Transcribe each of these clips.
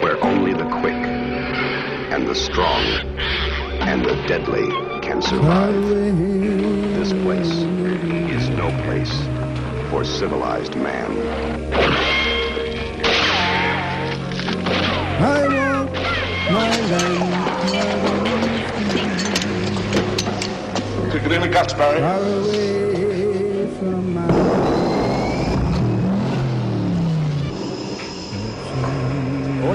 where only the quick and the strong and the deadly can survive. This place is no place for civilized man. I want my land Took it in the guts, Barry.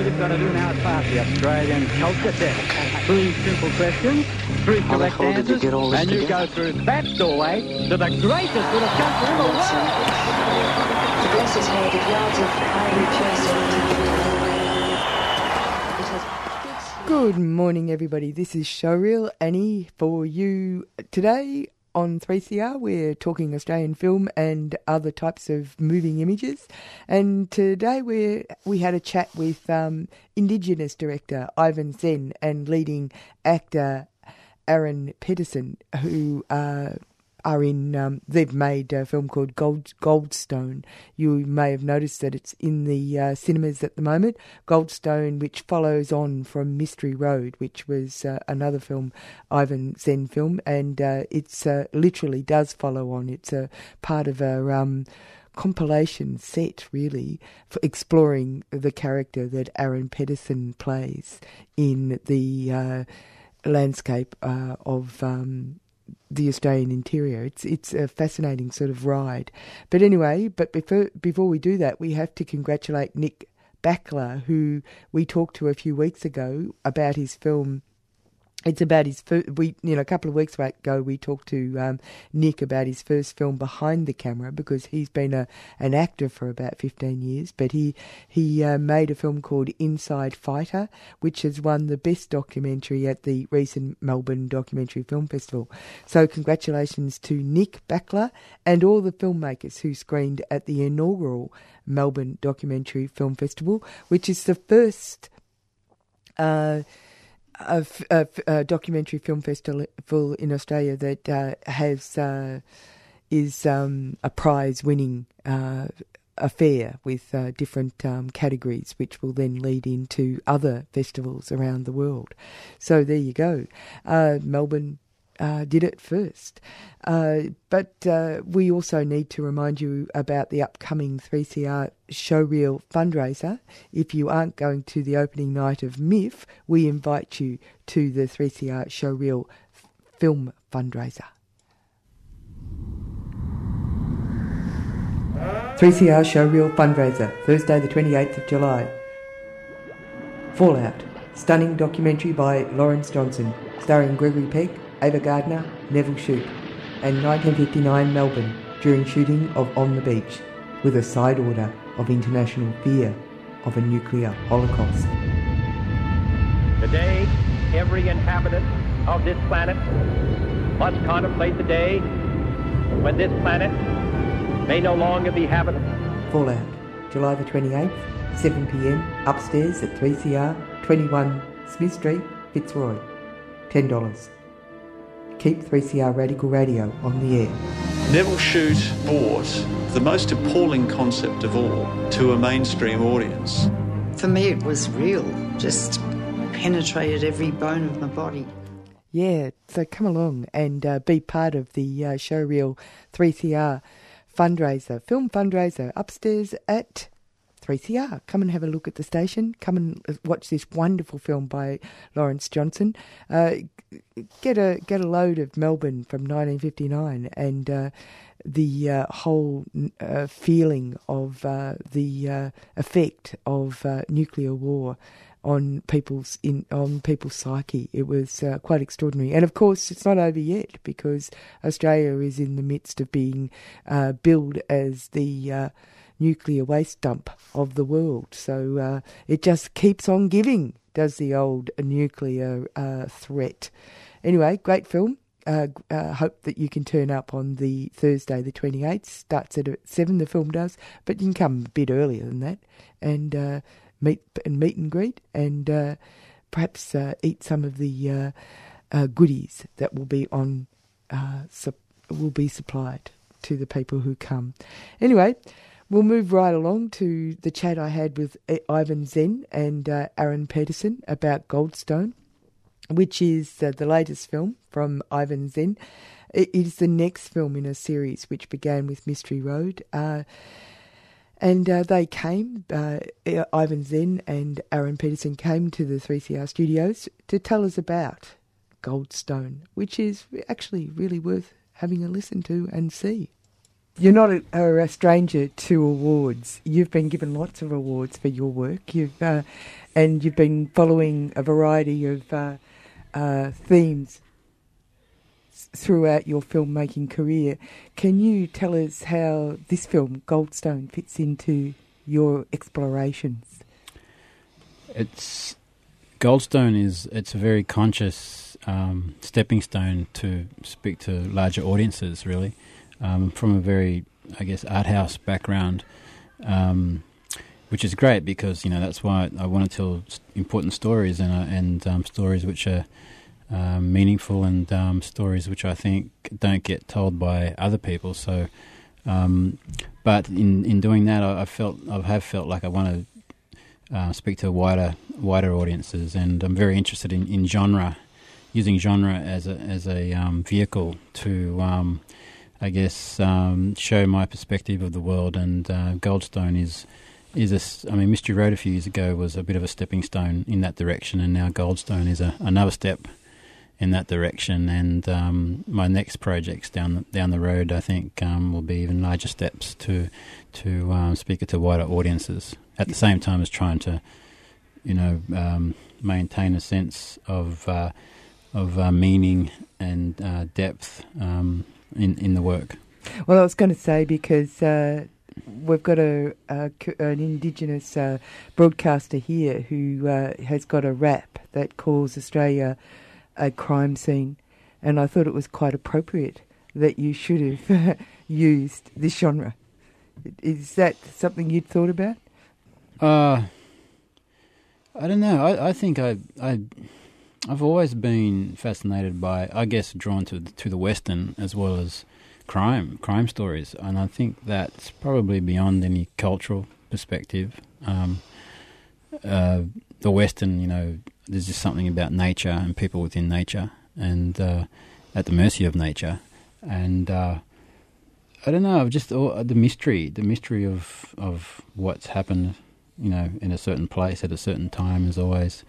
All you've got to do now is pass the Australian culture test. Three simple questions, three How the correct hell did you answers, get all this and you together? go through that doorway to the greatest little country in the world. To bless his head with yards of ivory chest. It Good morning, everybody. This is Showreel Annie for you today on 3CR. We're talking Australian film and other types of moving images. And today we we had a chat with um, Indigenous director Ivan Sen and leading actor Aaron Pedersen, who uh, are in. Um, they've made a film called Gold Goldstone. You may have noticed that it's in the uh, cinemas at the moment. Goldstone, which follows on from Mystery Road, which was uh, another film, Ivan Sen film, and uh, it's uh, literally does follow on. It's a part of a. Um, compilation set really for exploring the character that Aaron Pedersen plays in the uh, landscape uh, of um, the Australian interior. It's it's a fascinating sort of ride. But anyway, but before before we do that, we have to congratulate Nick Barkla, who we talked to a few weeks ago about his film. It's about his first. We, you know, a couple of weeks ago, we talked to um, Nick about his first film behind the camera because he's been a an actor for about fifteen years. But he he uh, made a film called Inside Fighter, which has won the best documentary at the recent Melbourne Documentary Film Festival. So congratulations to Nick Barkla and all the filmmakers who screened at the inaugural Melbourne Documentary Film Festival, which is the first. Uh, a, documentary film festival in Australia that uh, has uh, is um, a prize winning uh, affair with uh, different um, categories, which will then lead into other festivals around the world. So there you go. Uh, Melbourne uh, did it first. Uh, but uh, we also need to remind you about the upcoming 3CR Showreel fundraiser. If you aren't going to the opening night of MIFF, we invite you to the 3CR Showreel f- film fundraiser. 3CR Showreel fundraiser, Thursday the 28th of July. Fallout, stunning documentary by Lawrence Johnston, starring Gregory Peck, Ava Gardner, Nevil Shute, and 1959 Melbourne during shooting of On the Beach, with a side order of international fear of a nuclear holocaust. Today, every inhabitant of this planet must contemplate the day when this planet may no longer be habitable. Fallout, July the 28th, 7pm, upstairs at 3CR, 21 Smith Street, Fitzroy. $10. Keep 3CR Radical Radio on the air. Nevil Shute brought the most appalling concept of all to a mainstream audience. For me, it was real, just penetrated every bone of my body. Yeah, so come along and uh, be part of the uh, Showreel 3CR fundraiser, film fundraiser upstairs at 3CR. Come and have a look at the station. Come and uh, watch this wonderful film by Lawrence Johnston. Uh, get a get a load of Melbourne from 1959 and uh, the uh, whole uh, feeling of uh, the effect of nuclear war on people's in on people's psyche. It was uh, quite extraordinary, and of course, it's not over yet because Australia is in the midst of being uh, billed as the uh, nuclear waste dump of the world. So uh, it just keeps on giving. does the old nuclear uh, threat. Anyway, great film. Uh, uh, hope that you can turn up on the Thursday, the 28th. Starts at 7, the film does, but you can come a bit earlier than that and uh, meet and meet and greet and uh, perhaps eat some of the goodies that will be on will be supplied to the people who come. Anyway, we'll move right along to the chat I had with Ivan Sen and Aaron Pedersen about Goldstone which is uh, the latest film from Ivan Sen. It is the next film in a series which began with Mystery Road. Uh, and uh, they came, uh, Ivan Sen and Aaron Pedersen came to the 3CR studios to tell us about Goldstone, which is actually really worth having a listen to and see. You're not a, a, stranger to awards. You've been given lots of awards for your work. You've uh, and you've been following a variety of uh, uh, themes throughout your filmmaking career. Can you tell us how this film, Goldstone, fits into your explorations? It's Goldstone is it's a very conscious um, stepping stone to speak to larger audiences. Really, um, from a very I guess art house background. Um, which is great because you know that's why I want to tell important stories and uh, and um, stories which are um, meaningful and um, stories which I think don't get told by other people. So, um, but in in doing that, I, I, felt I have felt like I want to uh, speak to wider wider audiences, and I'm very interested in, in genre, using genre as a as a um, vehicle to. Um, I guess um, show my perspective of the world, and uh, Goldstone is is a, I mean, Mystery Road a few years ago was a bit of a stepping stone in that direction, and now Goldstone is a, another step in that direction. And um, my next projects down the, down the road, I think, um, will be even larger steps to to um, speak to wider audiences. At the same time as trying to, you know, um, maintain a sense of uh, of uh, meaning and uh, depth um, in in the work. Well, I was going to say because uh, we've got a, a an indigenous uh, broadcaster here who uh, has got a rap that calls Australia a crime scene, and I thought it was quite appropriate that you should have used this genre. Is that something you'd thought about? Uh, I don't know. I, I think I, I, I've always been fascinated by, I guess, drawn to to the Western as well as crime, crime stories, and I think that's probably beyond any cultural perspective. Um, uh, the Western, you know, there's just something about nature and people within nature and uh, at the mercy of nature. And uh, I don't know, just the mystery, the mystery of of what's happened, you know, in a certain place at a certain time is always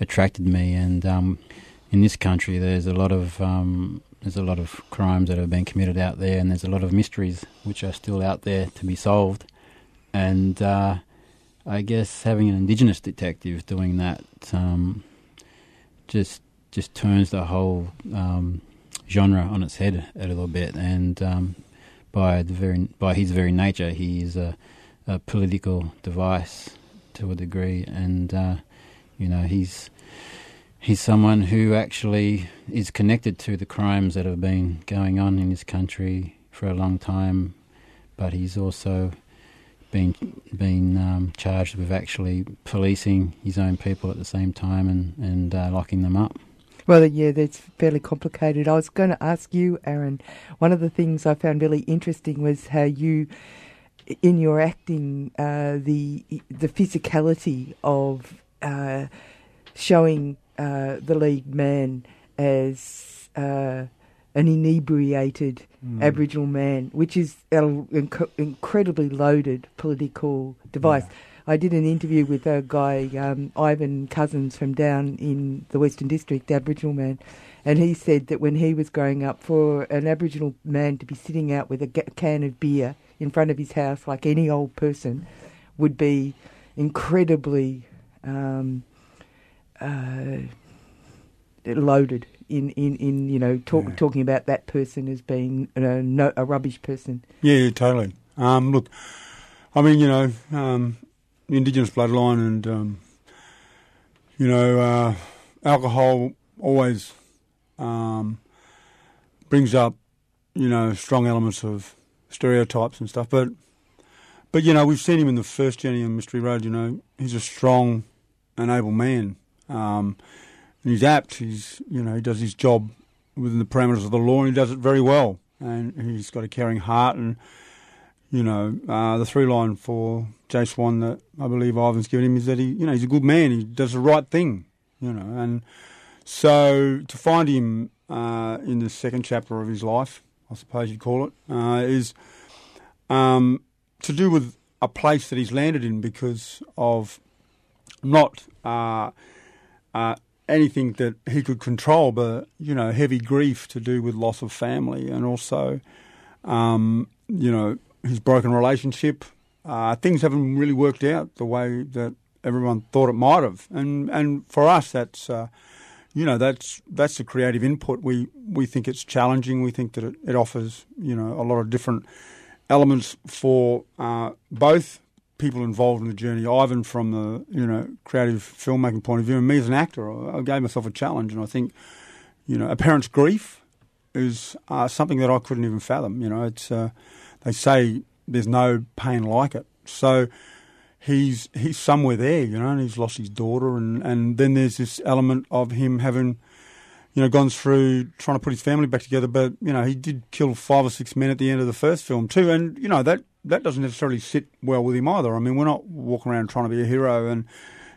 attracted me. And um, in this country, there's a lot of um, there's a lot of crimes that have been committed out there, and there's a lot of mysteries which are still out there to be solved. And uh, I guess having an indigenous detective doing that um, just just turns the whole um, genre on its head a little bit, and um, by the very by his very nature, he is a, a political device to a degree, and uh, you know he's he's someone who actually is connected to the crimes that have been going on in this country for a long time, but he's also been been um, charged with actually policing his own people at the same time and and uh, locking them up. Well, yeah, that's fairly complicated. I was going to ask you, Aaron. One of the things I found really interesting was how you, in your acting, uh, the the physicality of uh, showing uh, the lead man as uh, an inebriated mm. Aboriginal man, which is an inc- incredibly loaded political device. Yeah. I did an interview with a guy, um, Ivan Cousins from down in the Western District, the Aboriginal man, and he said that when he was growing up, for an Aboriginal man to be sitting out with a can of beer in front of his house, like any old person, would be incredibly um, uh, loaded in, in, in you know talk, yeah. talking about that person as being a, no, a rubbish person. Yeah, yeah totally. Um, look, I mean, you know, um, Indigenous bloodline and um, you know, uh, alcohol always um, brings up, you know, strong elements of stereotypes and stuff. But, but you know, we've seen him in the first journey on Mystery Road. You know, he's a strong and able man, um, and he's apt. He's, you know, he does his job within the parameters of the law, and he does it very well. And he's got a caring heart, and you know, uh, the three line for Jay Swan that I believe Ivan's given him is that he, you know, he's a good man. He does the right thing, you know, and so to find him uh, in the second chapter of his life, I suppose you'd call it, uh, is um, to do with a place that he's landed in because of not uh, uh, anything that he could control, but you know, heavy grief to do with loss of family and also, um, you know, his broken relationship. Uh, things haven't really worked out the way that everyone thought it might have, and and for us, that's uh, you know that's that's the creative input. We we think it's challenging. We think that it, it offers you know a lot of different elements for uh, both people involved in the journey. Ivan from the you know creative filmmaking point of view, and me as an actor. I, gave myself a challenge, and I think you know a parent's grief is uh, something that I couldn't even fathom. You know, it's uh, they say there's no pain like it. So he's he's somewhere there, you know, and he's lost his daughter, and and then there's this element of him having. You know, gone through trying to put his family back together, but you know he did kill five or six men at the end of the first film too, and you know that that doesn't necessarily sit well with him either. I mean, we're not walking around trying to be a hero and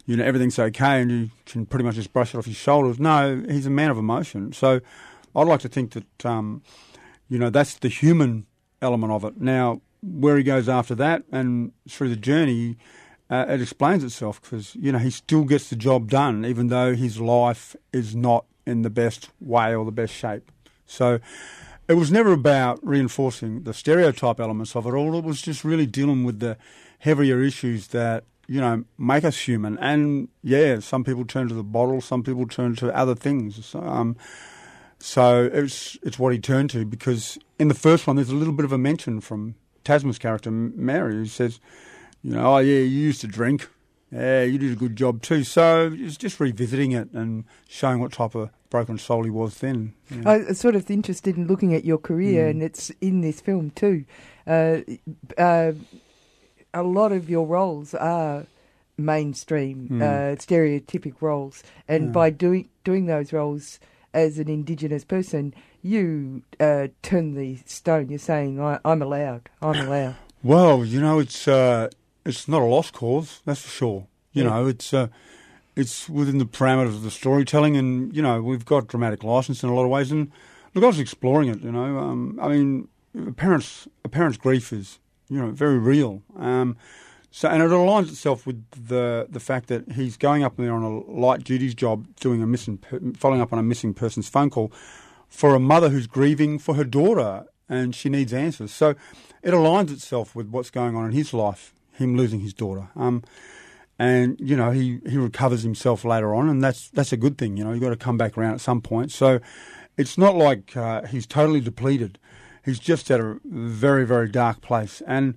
you know everything's okay and you can pretty much just brush it off his shoulders. No, he's a man of emotion. So I'd like to think that um, you know that's the human element of it. Now, where he goes after that and through the journey, uh, it explains itself because you know he still gets the job done, even though his life is not in the best way or the best shape. So it was never about reinforcing the stereotype elements of it all. It was just really dealing with the heavier issues that you know make us human. And yeah, some people turn to the bottle, some people turn to other things. So, um, so it's it's what he turned to because in the first one there's a little bit of a mention from Tasma's character Mary who says, you know, oh yeah, you used to drink. Yeah, you did a good job too. So it's just revisiting it and showing what type of broken soul he was then. Yeah. I was sort of interested in looking at your career, Mm. and it's in this film too. Uh, uh, a lot of your roles are mainstream, Mm. uh, stereotypic roles, and Yeah. by doing doing those roles as an Indigenous person, you uh, turn the stone. You're saying, I, "I'm allowed. I'm allowed." Well, you know, it's uh, it's not a lost cause, that's for sure. You Yeah. know, it's uh, it's within the parameters of the storytelling, and you know, we've got dramatic license in a lot of ways. And look, I was exploring it. You know, um, I mean, a parent's a parent's grief is you know very real. Um, so, and it aligns itself with the the fact that he's going up there on a light duties job, doing a missing, following up on a missing person's phone call for a mother who's grieving for her daughter, and she needs answers. So, it aligns itself with what's going on in his life, him losing his daughter. Um, and you know he, he recovers himself later on, and that's that's a good thing. You know, you've got to come back around at some point. So, it's not like uh, he's totally depleted. He's just at a very very dark place, and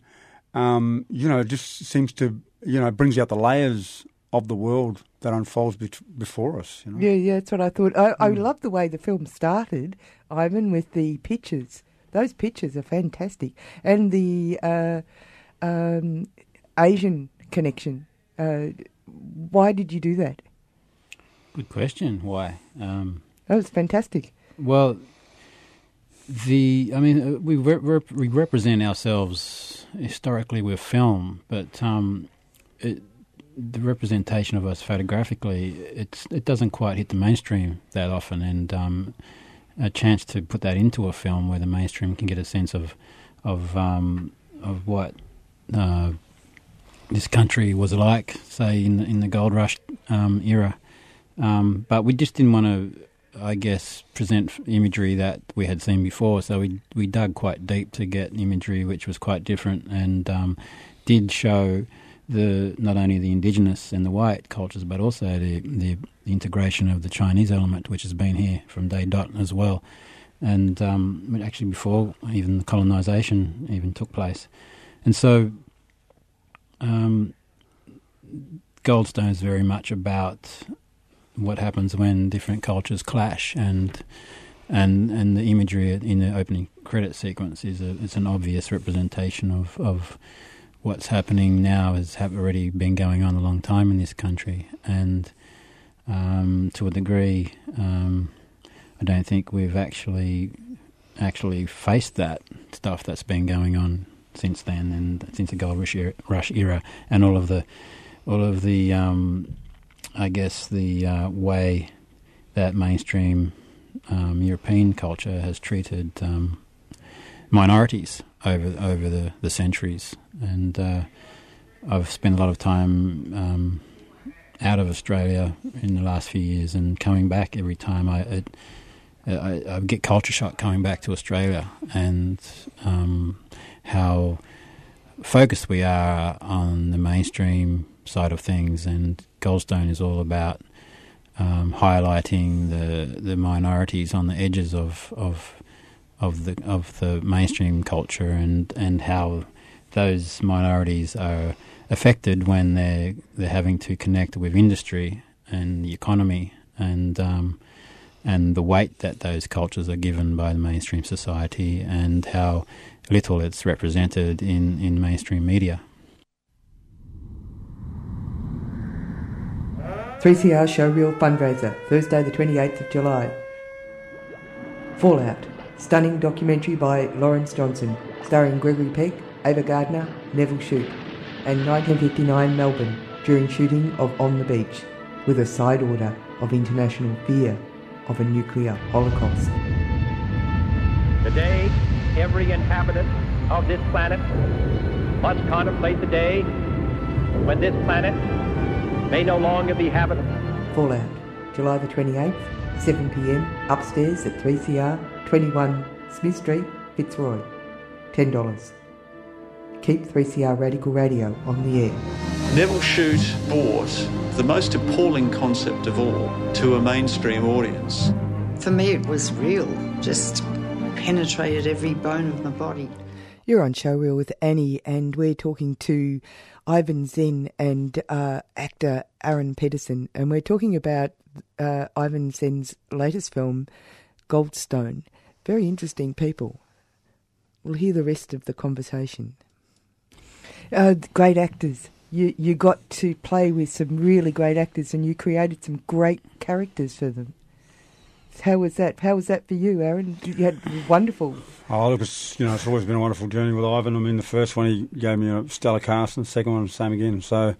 um, you know, it just seems to you know brings out the layers of the world that unfolds bet before us. You know? Yeah, yeah, that's what I thought. I, I Mm. love the way the film started, Ivan, with the pictures. Those pictures are fantastic, and the uh, um, Asian connection. Uh, why did you do that? Good question. Why? Um, That was fantastic. Well, the I mean, uh, we re- rep- we represent ourselves historically with film, but um, it, the representation of us photographically, it's it doesn't quite hit the mainstream that often, and um, a chance to put that into a film where the mainstream can get a sense of of um, of what uh, this country was like, say in in the gold rush um, era. Um, but we just didn't want to, I guess, present imagery that we had seen before. So we we dug quite deep to get imagery which was quite different and um, did show the not only the indigenous and the white cultures, but also the, the integration of the Chinese element, which has been here from day dot as well. And um, actually, before even the colonization even took place, and so um, Goldstone is very much about what happens when different cultures clash, and and and the imagery in the opening credit sequence is a, it's an obvious representation of of what's happening now has have already been going on a long time in this country, and um, to a degree, um, I don't think we've actually actually faced that stuff that's been going on since then, and since the gold rush era, rush era and all of the all of the um, I guess the uh, way that mainstream um, European culture has treated um, minorities over over the, the centuries, and uh, I've spent a lot of time um, out of Australia in the last few years, and coming back every time I. It, I, I get culture shock coming back to Australia, and um, how focused we are on the mainstream side of things, and Goldstone is all about um, highlighting the the minorities on the edges of of of the of the mainstream culture, and and how those minorities are affected when they're they're having to connect with industry and the economy, and um, and the weight that those cultures are given by the mainstream society, and how little it's represented in, in mainstream media. 3CR Show Showreel Fundraiser, Thursday the 28th of July. Fallout, stunning documentary by Lawrence Johnston, starring Gregory Peck, Ava Gardner, Nevil Shute, and 1959 Melbourne during shooting of On the Beach, with a side order of international fear of a nuclear holocaust. Today, every inhabitant of this planet must contemplate the day when this planet may no longer be habitable. Fallout, July the 28th, 7 pm, upstairs at 3CR, 21 Smith Street, Fitzroy. $10. Keep 3CR Radical Radio on the air. Nevil Shute brought the most appalling concept of all to a mainstream audience. For me, it was real, just penetrated every bone of my body. You're on Showreel with Annie, and we're talking to Ivan Sen and uh, actor Aaron Pedersen, and we're talking about uh, Ivan Sen's latest film, Goldstone. Very interesting people. We'll hear the rest of the conversation. Uh, great actors. You you got to play with some really great actors, and you created some great characters for them. How was that? How was that for you, Aaron? You had wonderful. Oh, look, it's, you know, it's always been a wonderful journey with Ivan. I mean, the first one he gave me a stellar cast, and the second one, same again. So,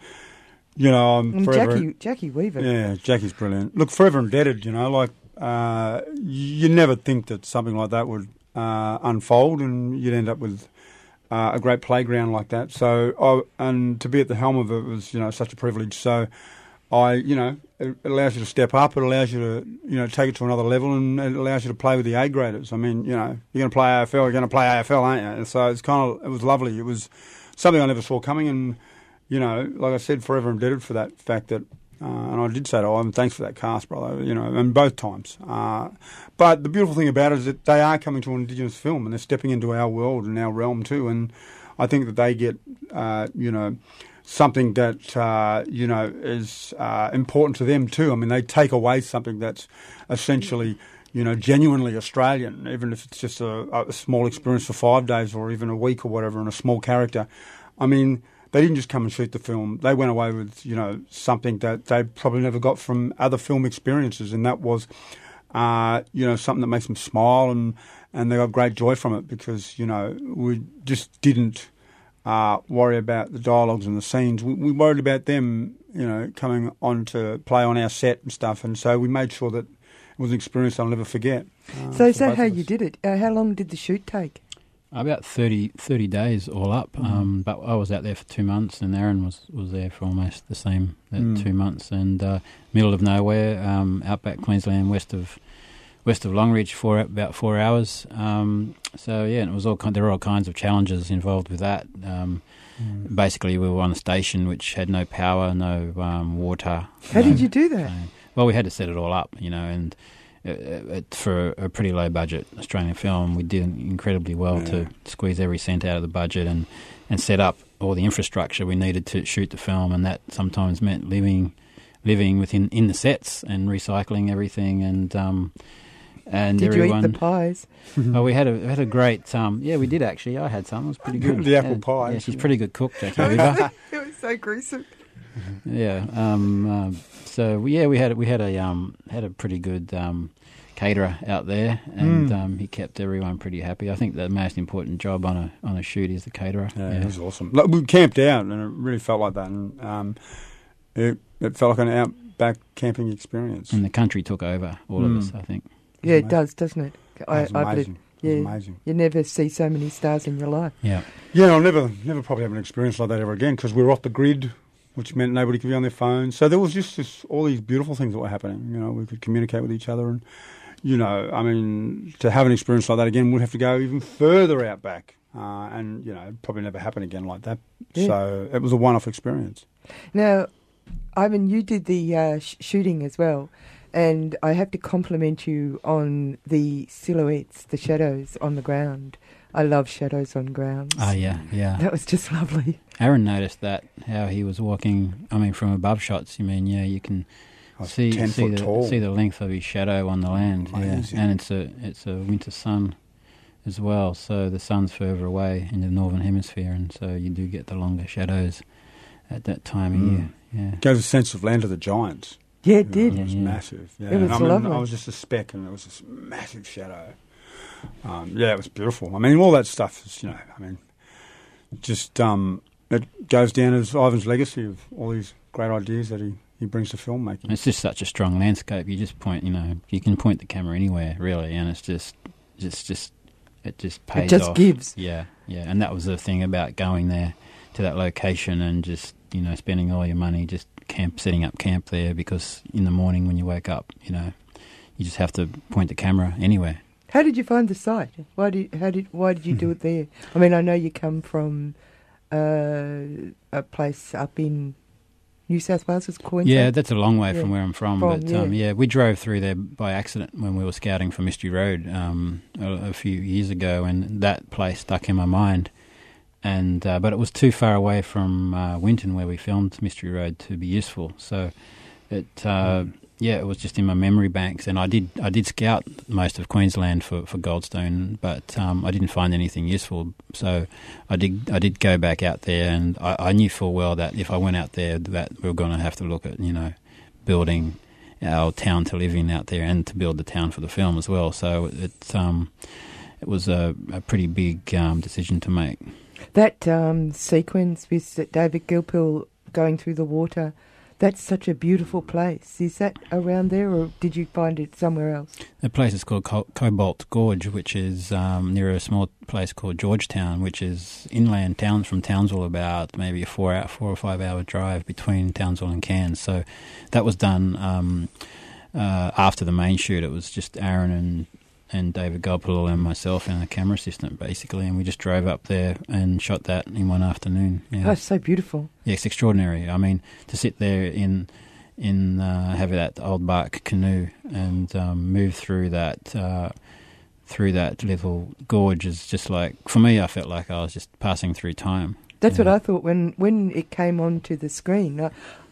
you know, I'm And forever. Jacki Jacki Weaver. Yeah, Jacki's brilliant. Look, forever indebted. You know, like uh, you never think that something like that would uh, unfold, and you'd end up with uh, a great playground like that. So, I, and to be at the helm of it was, you know, such a privilege. So, I, you know, it allows you to step up. It allows you to, you know, take it to another level, and it allows you to play with the A graders. I mean, you know, you're going to play AFL, you're going to play AFL, aren't you? And so it's kind of, it was lovely. It was something I never saw coming, and you know, like I said, forever indebted for that fact that. Uh, and I did say to Ivan, thanks for that cast, brother. You know, and both times. Uh, but the beautiful thing about it is that they are coming to an Indigenous film, and they're stepping into our world and our realm too. And I think that they get, uh, you know, something that uh, you know is uh, important to them too. I mean, they take away something that's essentially, you know, genuinely Australian, even if it's just a, a small experience for five days or even a week or whatever, and a small character. I mean, they didn't just come and shoot the film. They went away with you know something that they probably never got from other film experiences, and that was. Uh, you know, something that makes them smile and, and they got great joy from it because, you know, we just didn't uh, worry about the dialogues and the scenes. We, we worried about them, you know, coming on to play on our set and stuff, and so we made sure that it was an experience I'll never forget. Uh, So is that how you did it? Uh, how long did the shoot take? About 30, 30 days all up. Mm. Um, but I was out there for two months, and Aaron was, was there for almost the same Mm. two months. And uh, middle of nowhere, um, outback Queensland, west of west of Longreach, for about four hours. Um, so yeah, and it was all there were all kinds of challenges involved with that. Um, Mm. Basically, we were on a station which had no power, no um, water. How no- did you do that? well, we had to set it all up, you know, and for a pretty low budget Australian film, we did incredibly well to squeeze every cent out of the budget and, and set up all the infrastructure we needed to shoot the film, and that sometimes meant living living within in the sets and recycling everything and um, and Did everyone. you eat the pies? oh, we had a we had a great um, yeah we did actually. I had some. It was pretty good. The apple Yeah, pies. Yeah, she's pretty good cook, Jacki Weaver. it was so gruesome. Yeah. Um, um, so yeah, we had we had a um, had a pretty good um, caterer out there, and Mm. um, he kept everyone pretty happy. I think the most important job on a on a shoot is the caterer. Yeah, it was awesome. Like, we camped out, and it really felt like that. And um, it, it felt like an outback camping experience. And the country took over all Mm. of us. I think. Yeah, it does, doesn't it? That's believe- amazing. It was yeah, amazing. You never see so many stars in your life. Yeah. Yeah, I'll never, never probably have an experience like that ever again because we were off the grid, which meant nobody could be on their phone. So there was just this, all these beautiful things that were happening. You know, we could communicate with each other, and you know, I mean, to have an experience like that again, we'd have to go even further out back, uh, and you know, it'd probably never happen again like that. Yeah. So it was a one-off experience. Now, Ivan, you did the uh, sh- shooting as well, and I have to compliment you on the silhouettes, the shadows on the ground. I love shadows on grounds. Oh yeah, yeah. That was just lovely. Aaron noticed that how he was walking. I mean, from above shots. You mean, yeah, you can see see the tall. see the length of his shadow on the land. Amazing. Yeah, and it's a it's a winter sun as well. So the sun's further away in the northern hemisphere, and so you do get the longer shadows at that time of Mm. year. Yeah. Gave a sense of Land of the Giants. Yeah, it You know, did. It was Yeah, yeah. massive. Yeah. It was I mean, lovely. I was just a speck, and it was this massive shadow. Um, yeah, it was beautiful. I mean, all that stuff is, you know, I mean, just um, it goes down as Ivan's legacy of all these great ideas that he, he brings to filmmaking. It's just such a strong landscape. You just point, you know, you can point the camera anywhere really, and it's just, just, just, it just pays It just off. gives. Yeah, yeah, and that was the thing about going there to that location and just, you know, spending all your money just camp, setting up camp there because in the morning when you wake up, you know, you just have to point the camera anywhere. How did you find the site? Why did how did why did you do it there? I mean, I know you come from uh, a place up in New South Wales, it's Queensland. Yeah, that's a long way Yeah. from where I'm from. From, but um, yeah. yeah, we drove through there by accident when we were scouting for Mystery Road um, a, a few years ago, and that place stuck in my mind. And uh, but it was too far away from uh, Winton, where we filmed Mystery Road, to be useful. So it, uh, yeah, it was just in my memory banks. And I did, I did scout most of Queensland for, for Goldstone, but um, I didn't find anything useful. So I did, I did go back out there, and I, I knew full well that if I went out there, that we were going to have to look at, you know, building our town to live in out there, and to build the town for the film as well. So it, um, it was a, a pretty big um, decision to make. That um, sequence with David Gulpilil going through the water, that's such a beautiful place. Is that around there, or did you find it somewhere else? The place is called Co- Cobbold Gorge, which is um, near a small place called Georgetown, which is inland towns from Townsville, about maybe a four hour, four or five hour drive between Townsville and Cairns. So that was done um, uh, after the main shoot. It was just Aaron and and David Gulpilil and myself and a camera assistant basically, and we just drove up there and shot that in one afternoon. Yeah. Oh, it's so beautiful. Yeah, it's extraordinary. I mean, to sit there in in uh, have that old bark canoe and um, move through that uh, through that little gorge is just like for me. I felt like I was just passing through time. That's Yeah. what I thought when when it came onto the screen. I,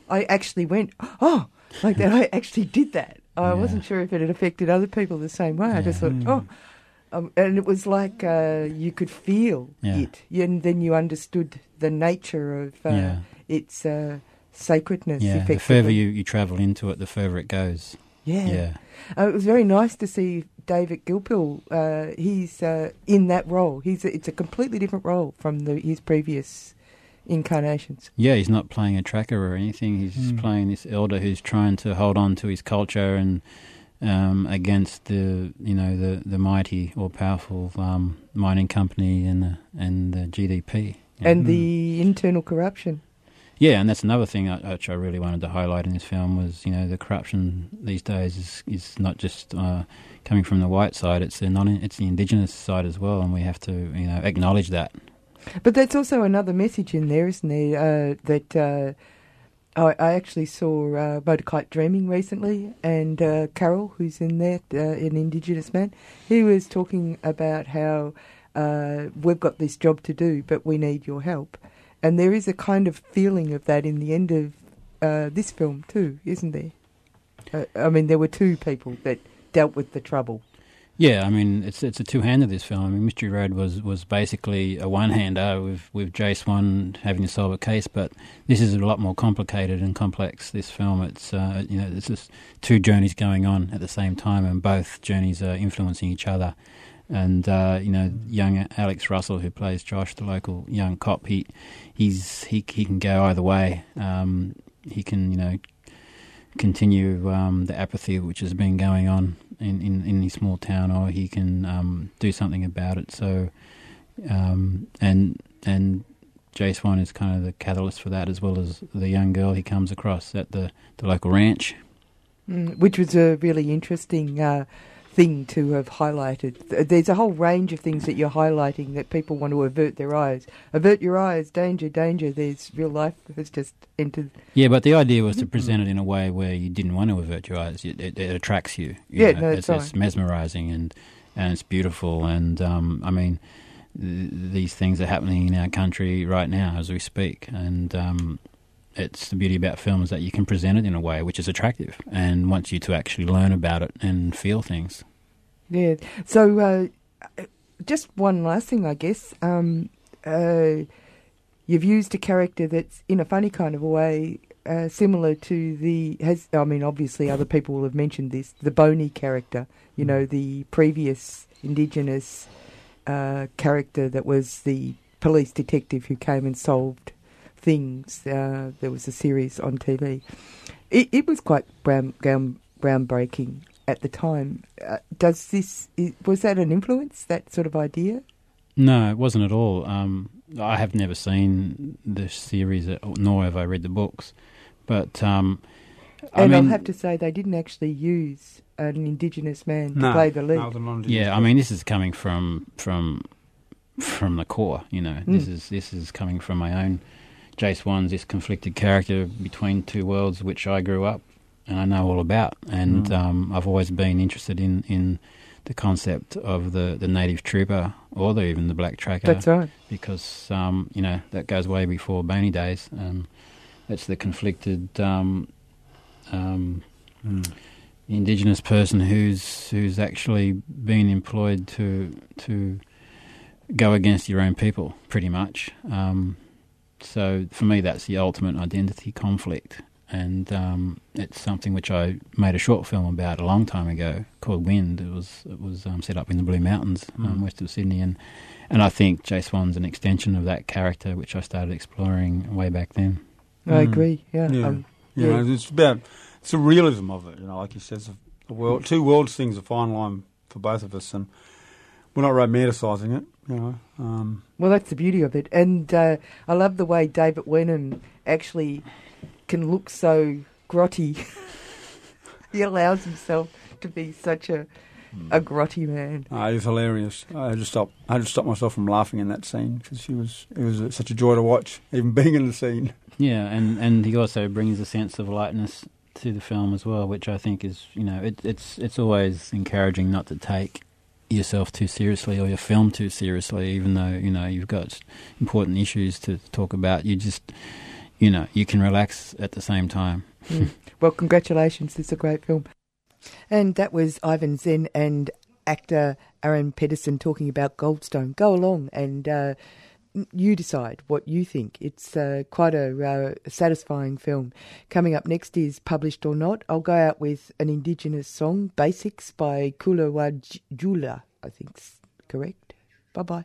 I actually went, oh, like that. I actually did that. I Yeah. wasn't sure if it had affected other people the same way. I just thought, oh. Um, and it was like uh, you could feel Yeah. it, and then you understood the nature of uh, Yeah. its uh, sacredness. Yeah, the further you, you travel into it, the further it goes. Yeah. Yeah. Uh, it was very nice to see David Gulpilil. Uh, he's uh, in that role. He's a, it's a completely different role from the, his previous incarnations. Yeah, he's not playing a tracker or anything. He's Mm. playing this elder who's trying to hold on to his culture and um, against the you know the, the mighty or powerful um, mining company and the and the GDP. Yeah. And the internal corruption. Yeah, and that's another thing I, which I really wanted to highlight in this film was you know the corruption these days is is not just uh, coming from the white side; it's the non it's the indigenous side as well, and we have to you know acknowledge that. But that's also another message in there, isn't there? Uh, that uh, I, I actually saw uh, Dreaming recently, and uh, Carol, who's in there, uh, an Indigenous man, he was talking about how uh, we've got this job to do, but we need your help. And there is a kind of feeling of that in the end of uh, this film too, isn't there? I mean, there were two people that dealt with the trouble. Yeah, I mean it's it's a two hander this film. I mean Mystery Road was, was basically a one hander with with Jay Swan having to solve a case, but this is a lot more complicated and complex. This film, it's uh, you know it's just two journeys going on at the same time, and both journeys are influencing each other. And uh, you know, young Alex Russell, who plays Josh, the local young cop, he he's he he can go either way. Um, he can you know continue um, the apathy which has been going on in, in, in his small town, or he can um, do something about it. So, um, and and Jay Swan is kind of the catalyst for that, as well as the young girl he comes across at the, the local ranch. Mm, which was a really interesting uh, thing to have highlighted. There's a whole range of things that you're highlighting that people want to avert their eyes. Avert your eyes, danger, danger. There's real life has just entered. Yeah, but the idea was to present it in a way where you didn't want to avert your eyes. It, it, it attracts you. you Yeah, know, no, it's, it's it's mesmerizing and and it's beautiful. And um, I mean, th- these things are happening in our country right now as we speak. And um, it's the beauty about film is that you can present it in a way which is attractive and wants you to actually learn about it and feel things. Yeah. So, uh, just one last thing, I guess. Um, uh, you've used a character that's in a funny kind of a way, uh, similar to the. Has I mean, obviously, other people will have mentioned this. The Boney character, you know, the previous Indigenous uh, character that was the police detective who came and solved things. Uh, there was a series on TV. It, it was quite ground, ground, groundbreaking at the time. Uh, does this i was that an influence? That sort of idea? No, it wasn't at all. Um, I have never seen the series, nor have I read the books. But um, I and mean, I'll have to say they didn't actually use an Indigenous man to play the lead. no, the non-Indigenous yeah, I mean, this is coming from from from the core. You know, this Mm. is this is coming from my own. Jay Swan's this conflicted character between two worlds, which I grew up and I know all about, and Mm. um, I've always been interested in in the concept of the, the native trooper or the, even the black tracker. That's right. Because um, you know that goes way before Boney days. Um, that's the conflicted um, um, Mm. indigenous person who's who's actually been employed to to go against your own people, pretty much. Um, so for me, that's the ultimate identity conflict, and um, it's something which I made a short film about a long time ago called Wind. It was it was um, set up in the Blue Mountains, um, Mm. west of Sydney, and and I think Jay Swan's an extension of that character, which I started exploring way back then. I Mm. agree. Yeah. Yeah. Um, You know, it's about it's the realism of it. You know, like you said, the world, two worlds things a fine line for both of us, and we're not romanticising it. You know, um, Well, that's the beauty of it, and uh, I love the way David Wenham actually can look so grotty. he allows himself to be such a a grotty man. uh, it was hilarious. I had to stop. I had to stop myself from laughing in that scene because she was. It was uh, such a joy to watch, even being in the scene. Yeah, and, and he also brings a sense of lightness to the film as well, which I think is you know it, it's it's always encouraging not to take yourself too seriously or your film too seriously, even though you know you've got important issues to talk about. You just you know you can relax at the same time. Mm. Well, congratulations. Is a great film. And that was Ivan Sen and actor Aaron Pedersen talking about Goldstone. Go along and uh, you decide what you think. It's uh, quite a uh, satisfying film. Coming up next is Published or Not. I'll go out with an Indigenous song, Basics by Kula Wajula, I think's correct. Bye bye.